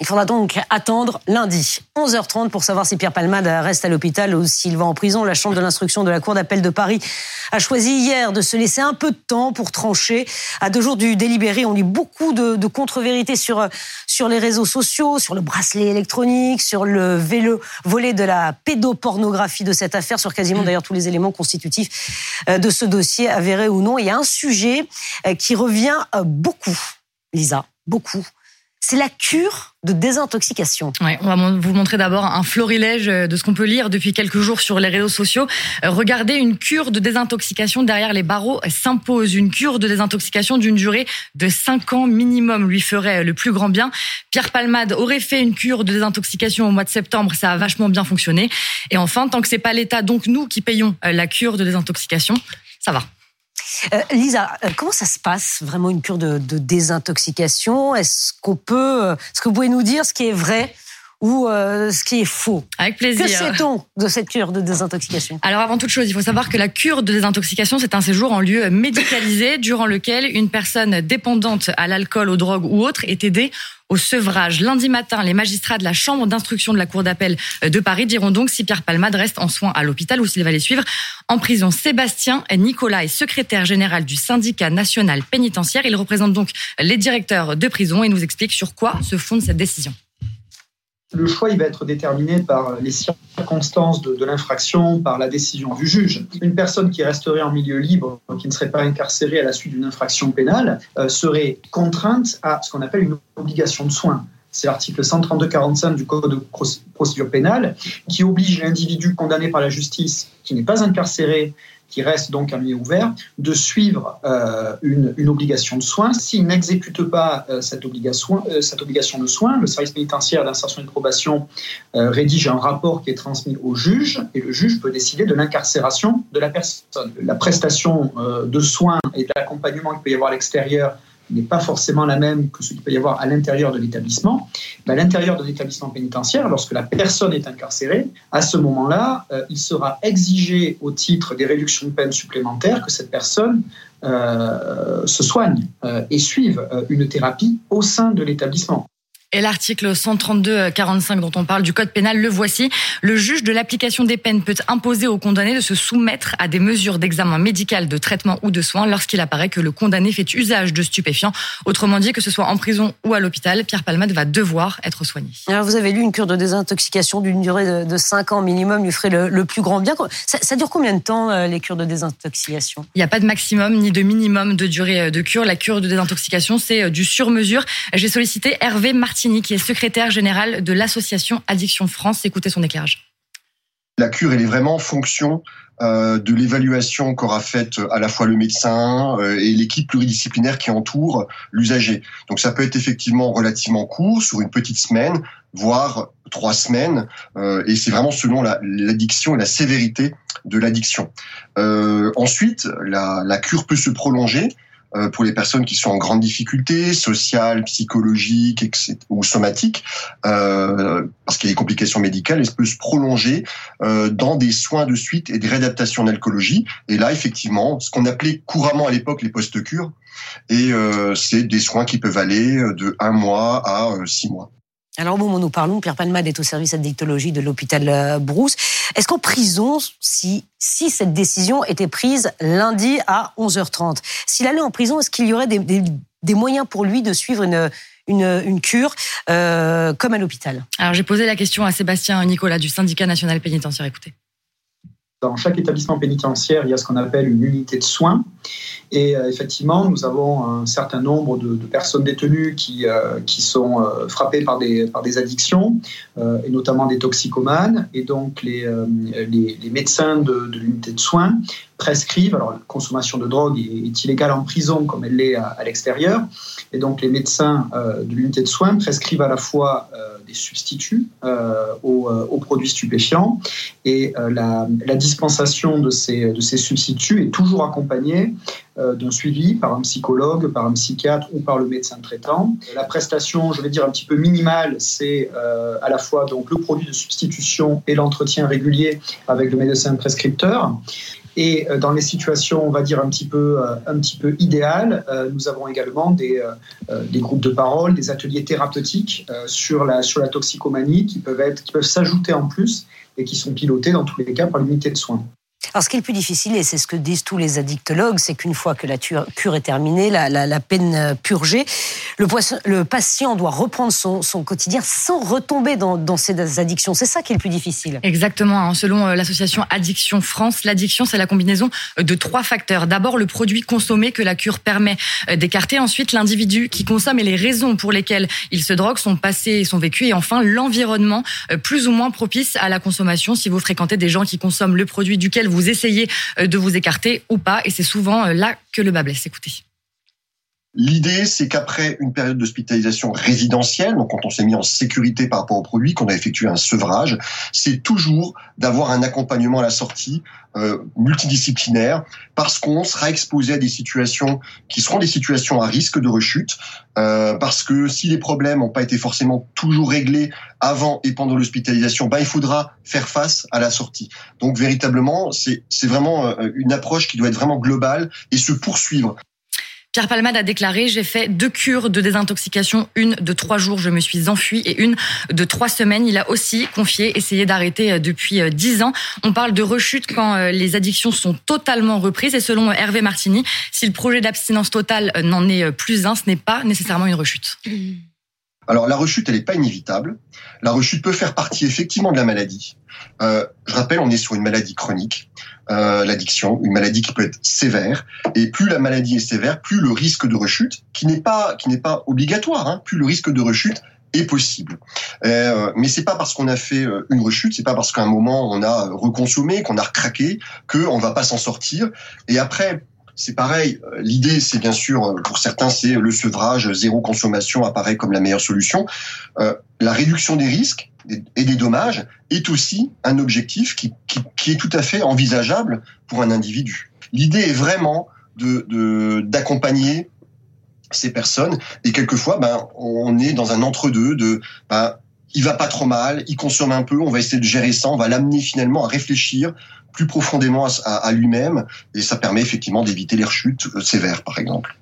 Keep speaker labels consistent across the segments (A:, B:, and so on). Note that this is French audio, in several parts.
A: Il faudra donc attendre lundi, 11h30, pour savoir si Pierre Palmade reste à l'hôpital ou s'il va en prison. La Chambre de l'instruction de la Cour d'appel de Paris a choisi hier de se laisser un peu de temps pour trancher. À deux jours du délibéré, on lit beaucoup de, contre-vérités sur, sur les réseaux sociaux, sur le bracelet électronique, sur le vélo volet de la pédopornographie de cette affaire, sur quasiment d'ailleurs tous les éléments constitutifs euh, de ce dossier, avéré ou non. Il y a un sujet euh, qui revient euh, beaucoup, Lisa, beaucoup c'est la cure de désintoxication.
B: Ouais, on va vous montrer d'abord un florilège de ce qu'on peut lire depuis quelques jours sur les réseaux sociaux. Euh, regardez, une cure de désintoxication derrière les barreaux s'impose. Une cure de désintoxication d'une durée de 5 ans minimum lui ferait le plus grand bien. Pierre Palmade aurait fait une cure de désintoxication au mois de septembre, ça a vachement bien fonctionné. Et enfin, tant que c'est pas l'État, donc nous qui payons euh, la cure de désintoxication, ça va.
A: Euh, Lisa, euh, comment ça se passe vraiment une cure de, désintoxication? Est-ce qu'on peut, euh, est-ce que vous pouvez nous dire ce qui est vrai? Ou ce qui est faux
B: Avec plaisir.
A: Que sait-on de cette cure de désintoxication?
B: Alors avant toute chose, il faut savoir que la cure de désintoxication, c'est un séjour en lieu médicalisé durant lequel une personne dépendante à l'alcool, aux drogues ou autre est aidée au sevrage. Lundi matin, les magistrats de la Chambre d'instruction de la Cour d'appel de Paris diront donc si Pierre Palmade reste en soins à l'hôpital ou s'il va les suivre en prison. Sébastien Nicolas est secrétaire général du syndicat national pénitentiaire. Il représente donc les directeurs de prison et nous explique sur quoi se fonde cette décision.
C: Le choix il va être déterminé par les circonstances de, l'infraction, par la décision du juge. Une personne qui resterait en milieu libre, qui ne serait pas incarcérée à la suite d'une infraction pénale, euh, serait contrainte à ce qu'on appelle une obligation de soins. C'est l'article 132-45 du Code de procédure pénale qui oblige l'individu condamné par la justice qui n'est pas incarcéré qui reste donc un milieu ouvert, de suivre euh, une, une, obligation de soins. S'il n'exécute pas euh, cette, obligation, euh, cette obligation de soins, le service pénitentiaire d'insertion et de probation rédige un rapport qui est transmis au juge et le juge peut décider de l'incarcération de la personne. La prestation de soins et de l'accompagnement qu'il peut y avoir à l'extérieur n'est pas forcément la même que ce qu'il peut y avoir à l'intérieur de l'établissement. à l'intérieur de l'établissement pénitentiaire, lorsque la personne est incarcérée, à ce moment-là, euh, il sera exigé au titre des réductions de peine supplémentaires que cette personne euh, se soigne euh, et suive une thérapie au sein de l'établissement.
B: Et l'article 132-45 dont on parle du Code pénal, le voici. Le juge de l'application des peines peut imposer au condamné de se soumettre à des mesures d'examen médical, de traitement ou de soins lorsqu'il apparaît que le condamné fait usage de stupéfiants. Autrement dit, que ce soit en prison ou à l'hôpital, Pierre Palmade va devoir être soigné.
A: Alors vous avez lu une cure de désintoxication d'une durée de 5 ans minimum lui ferait le, plus grand bien. Ça, dure combien de temps euh, les cures de désintoxication?
B: Il n'y a pas de maximum ni de minimum de durée euh, de cure. La cure de désintoxication, c'est euh, du sur-mesure. J'ai sollicité Hervé Martin qui est secrétaire général de l'association Addiction France. Écoutez son éclairage.
D: La cure, elle est vraiment en fonction euh, de l'évaluation qu'aura faite à la fois le médecin euh, et l'équipe pluridisciplinaire qui entoure l'usager. Donc ça peut être effectivement relativement court, sur une petite semaine, voire trois semaines, euh, et c'est vraiment selon l'addiction et la sévérité de l'addiction. ensuite, la, cure peut se prolonger euh, pour les personnes qui sont en grande difficulté sociale, psychologique ou somatique, euh, parce qu'il y a des complications médicales, elle peut se prolonger euh, dans des soins de suite et des réadaptations en alcoolologie. Et là, effectivement, ce qu'on appelait couramment à l'époque les post-cures, et euh, c'est des soins qui peuvent aller de un mois à six mois.
A: Alors au moment où nous parlons, Pierre Palmade est au service d'addictologie de l'hôpital euh, Brousse. Est-ce qu'en prison, si, si cette décision était prise lundi à 11h30, s'il allait en prison, est-ce qu'il y aurait des, des, moyens pour lui de suivre une, une, une cure euh, comme à l'hôpital?
B: Alors j'ai posé la question à Sébastien Nicolas du syndicat national pénitentiaire. Écoutez.
C: Dans chaque établissement pénitentiaire, il y a ce qu'on appelle une unité de soins. Et euh, effectivement, nous avons un certain nombre de, personnes détenues qui, euh, sont euh, frappées par des, addictions, et notamment des toxicomanes. Et donc, les, médecins de, de l'unité de soins prescrivent, alors la consommation de drogue est, illégale en prison comme elle l'est à, l'extérieur, et donc les médecins de l'unité de soins prescrivent à la fois des substituts aux, aux, produits stupéfiants, et la, dispensation de ces, de ces substituts est toujours accompagnée euh, d'un suivi par un psychologue, par un psychiatre ou par le médecin traitant. La prestation, je vais dire un petit peu minimale, c'est euh, à la fois donc le produit de substitution et l'entretien régulier avec le médecin prescripteur. Et dans les situations, on va dire un petit peu, un petit peu idéales, nous avons également des, groupes de parole, des ateliers thérapeutiques sur la, sur la toxicomanie qui peuvent qui peuvent s'ajouter en plus et qui sont pilotés dans tous les cas par l'unité de soins.
A: Alors, ce qui est le plus difficile, et c'est ce que disent tous les addictologues, c'est qu'une fois que la cure est terminée, la, peine euh, purgée, le, patient doit reprendre son, quotidien sans retomber dans, dans ses addictions. C'est ça qui est le plus difficile.
B: Exactement. Hein. Selon euh, l'association Addiction France, l'addiction, c'est la combinaison euh, de trois facteurs. D'abord, le produit consommé que la cure permet d'écarter. Ensuite, l'individu qui consomme et les raisons pour lesquelles il se drogue, son passé et son vécu. Et enfin, l'environnement plus ou moins propice à la consommation si vous fréquentez des gens qui consomment le produit duquel vous essayez euh, de vous écarter ou pas. Et c'est souvent euh, là que le bas blesse. Écoutez.
D: L'idée, c'est qu'après une période d'hospitalisation résidentielle, donc quand on s'est mis en sécurité par rapport au produit, qu'on a effectué un sevrage, c'est toujours d'avoir un accompagnement à la sortie euh, multidisciplinaire, parce qu'on sera exposé à des situations qui seront des situations à risque de rechute, euh, parce que si les problèmes n'ont pas été forcément toujours réglés avant et pendant l'hospitalisation, ben, il faudra faire face à la sortie. Donc véritablement, c'est vraiment euh, une approche qui doit être vraiment globale et se poursuivre.
B: Pierre Palmade a déclaré J'ai fait deux cures de désintoxication, une de trois jours, je me suis enfui, et une de trois semaines. Il a aussi confié essayer d'arrêter euh, depuis euh, dix ans. On parle de rechute quand euh, les addictions sont totalement reprises. Et selon Hervé Martini, si le projet d'abstinence totale n'en est plus un, ce n'est pas nécessairement une rechute.
D: Alors la rechute, elle n'est pas inévitable. La rechute peut faire partie effectivement de la maladie. Euh, je rappelle, on est sur une maladie chronique, euh, l'addiction, une maladie qui peut être sévère. Et plus la maladie est sévère, plus le risque de rechute, qui n'est pas qui n'est pas obligatoire, hein, plus le risque de rechute est possible. Euh, mais c'est pas parce qu'on a fait euh, une rechute, c'est pas parce qu'à un moment on a reconsommé, qu'on a recraqué, qu'on va pas s'en sortir. Et après, c'est pareil. Euh, l'idée, c'est bien sûr, euh, pour certains, c'est le sevrage, zéro consommation apparaît comme la meilleure solution. Euh, la réduction des risques et des dommages est aussi un objectif qui, est tout à fait envisageable pour un individu. L'idée est vraiment de d'accompagner ces personnes et quelquefois, ben, on est dans un entre-deux de ben, il va pas trop mal, il consomme un peu, on va essayer de gérer ça, on va l'amener finalement à réfléchir plus profondément à, lui-même et ça permet effectivement d'éviter les rechutes euh, sévères par exemple.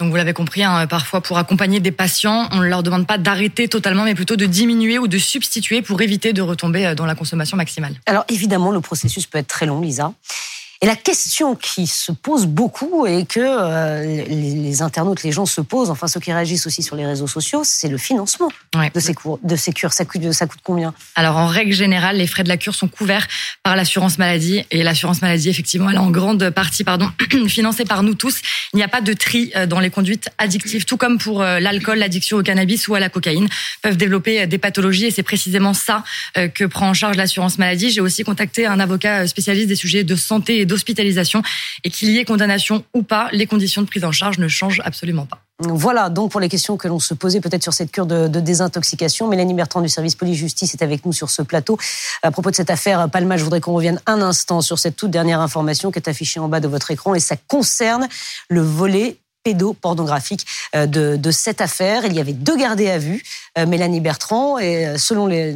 B: Donc vous l'avez compris, hein, parfois pour accompagner des patients, on ne leur demande pas d'arrêter totalement, mais plutôt de diminuer ou de substituer pour éviter de retomber euh, dans la consommation maximale.
A: Alors évidemment, le processus peut être très long, Lisa. Et la question qui se pose beaucoup et que euh, les, internautes, les gens se posent, enfin ceux qui réagissent aussi sur les réseaux sociaux, c'est le financement de, ces cours, de ces cures. Ça coûte, ça coûte combien?
B: Alors en règle générale, les frais de la cure sont couverts par l'assurance maladie et l'assurance maladie, effectivement, elle est en grande partie pardon, financée par nous tous. Il n'y a pas de tri euh, dans les conduites addictives, tout comme pour euh, l'alcool, l'addiction au cannabis ou à la cocaïne, peuvent développer des pathologies et c'est précisément ça que prend en charge l'assurance maladie. J'ai aussi contacté un avocat spécialiste des sujets de santé et d'hospitalisation et qu'il y ait condamnation ou pas, les conditions de prise en charge ne changent absolument pas.
A: Voilà donc pour les questions que l'on se posait peut-être sur cette cure de, désintoxication. Mélanie Bertrand du service police-justice est avec nous sur ce plateau. À propos de cette affaire Palma, je voudrais qu'on revienne un instant sur cette toute dernière information qui est affichée en bas de votre écran et ça concerne le volet pédopornographique euh, de, de cette affaire. Il y avait deux gardés à vue, euh, Mélanie Bertrand, et euh, selon les,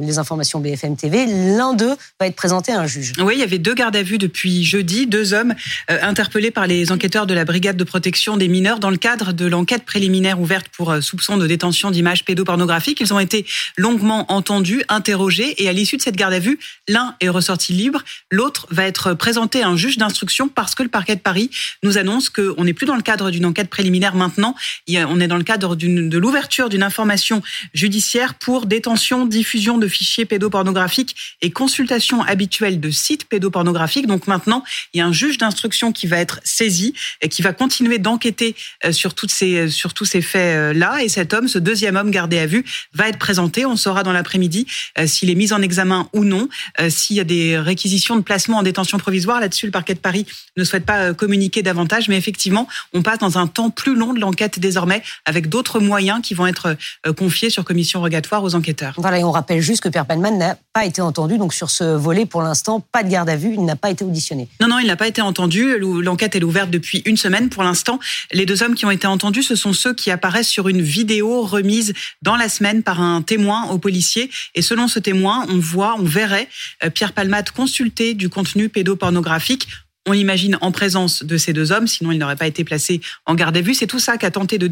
A: les informations BFM TV, l'un d'eux va être présenté à un juge.
E: Oui, il y avait deux gardes à vue depuis jeudi, deux hommes interpellés par les enquêteurs de la brigade de protection des mineurs dans le cadre de l'enquête préliminaire ouverte pour soupçon de détention d'images pédopornographiques. Ils ont été longuement entendus, interrogés, et à l'issue de cette garde à vue, l'un est ressorti libre, l'autre va être présenté à un juge d'instruction parce que le parquet de Paris nous annonce qu'on n'est plus dans le cadre d'une enquête préliminaire maintenant. on est dans le cadre de l'ouverture d'une information judiciaire pour détention, diffusion de fichiers pédopornographiques et consultation habituelle de sites pédopornographiques. Donc maintenant, il y a un juge d'instruction qui va être saisi et qui va continuer d'enquêter euh, sur ces sur tous ces faits là. Et cet homme, ce deuxième homme gardé à vue, va être présenté. On saura dans l'après-midi euh, s'il est mis en examen ou non, euh, s'il y a des réquisitions de placement en détention provisoire. Là-dessus, le parquet de Paris ne souhaite pas communiquer davantage, mais effectivement, on passe dans un temps plus long de l'enquête désormais, avec d'autres moyens qui vont être confiés sur commission rogatoire aux enquêteurs.
A: Voilà, et on rappelle juste que Pierre Palman n'a pas été entendu, donc sur ce volet, pour l'instant, pas de garde à vue, il n'a pas été auditionné.
E: Non, non, il n'a pas été entendu. L'enquête est ouverte depuis une semaine. Pour l'instant, les deux hommes qui ont été entendus, ce sont ceux qui apparaissent sur une vidéo remise dans la semaine par un témoin au policier. Et selon ce témoin, on voit, on verrait euh, Pierre Palmade consulter du contenu pédopornographique on l'imagine en présence de ces deux hommes, sinon il n'aurait pas été placé en garde à vue. C'est tout ça qu'a tenté de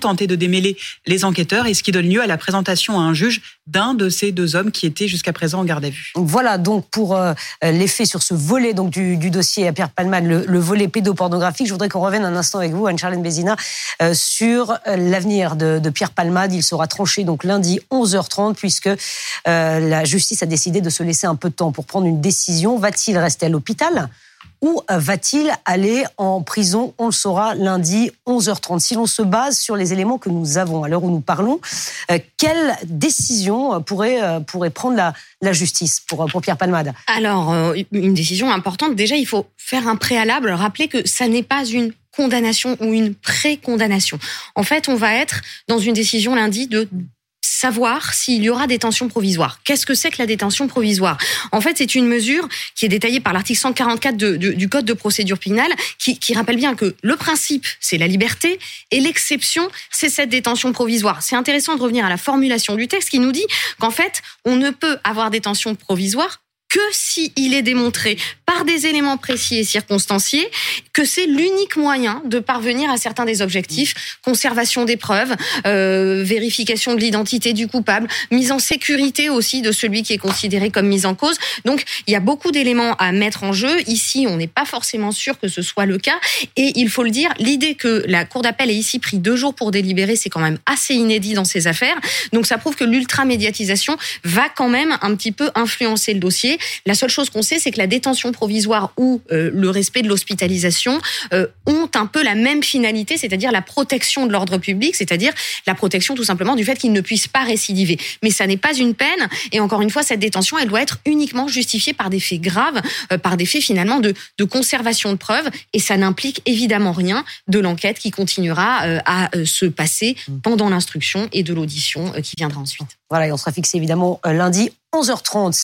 E: tenté de démêler les enquêteurs et ce qui donne lieu à la présentation à un juge d'un de ces deux hommes qui étaient jusqu'à présent en garde à vue.
A: Voilà donc pour euh, l'effet sur ce volet donc du, dossier à Pierre Palman, le, volet pédopornographique. Je voudrais qu'on revienne un instant avec vous, Anne-Charlène Bézina, euh, sur euh, l'avenir de, Pierre Palmade. Il sera tranché donc lundi 11h30 puisque la justice a décidé de se laisser un peu de temps pour prendre une décision. Va-t-il rester à l'hôpital? Ou va-t-il aller en prison On le saura lundi 11h30. Si l'on se base sur les éléments que nous avons à l'heure où nous parlons, euh, quelle décision pourrait, euh, pourrait prendre la, la justice pour, pour Pierre Palmade
F: Alors, euh, une décision importante. Déjà, il faut faire un préalable, rappeler que ça n'est pas une condamnation ou une pré-condamnation. En fait, on va être dans une décision lundi de savoir s'il y aura détention provisoire. Qu'est-ce que c'est que la détention provisoire? En fait, c'est une mesure qui est détaillée par l'article 144 du Code de procédure pénale, qui, qui rappelle bien que le principe, c'est la liberté, et l'exception, c'est cette détention provisoire. C'est intéressant de revenir à la formulation du texte qui nous dit qu'en fait, on ne peut avoir détention provisoire que s'il est démontré par des éléments précis et circonstanciés que c'est l'unique moyen de parvenir à certains des objectifs conservation des preuves, euh, vérification de l'identité du coupable, mise en sécurité aussi de celui qui est considéré comme mis en cause. Donc il y a beaucoup d'éléments à mettre en jeu. Ici, on n'est pas forcément sûr que ce soit le cas. Et il faut le dire, l'idée que la Cour d'appel ait ici pris deux jours pour délibérer, c'est quand même assez inédit dans ces affaires. Donc ça prouve que l'ultra-médiatisation va quand même un petit peu influencer le dossier. La seule chose qu'on sait, c'est que la détention provisoire ou euh, le respect de l'hospitalisation euh, ont un peu la même finalité, c'est-à-dire la protection de l'ordre public, c'est-à-dire la protection tout simplement du fait qu'il ne puisse pas récidiver. Mais ça n'est pas une peine. Et encore une fois, cette détention, elle doit être uniquement justifiée par des faits graves, euh, par des faits finalement de, de conservation de preuves. Et ça n'implique évidemment rien de l'enquête qui continuera à se passer pendant l'instruction et de l'audition qui viendra ensuite.
A: Voilà, et on sera fixé évidemment lundi 11h30.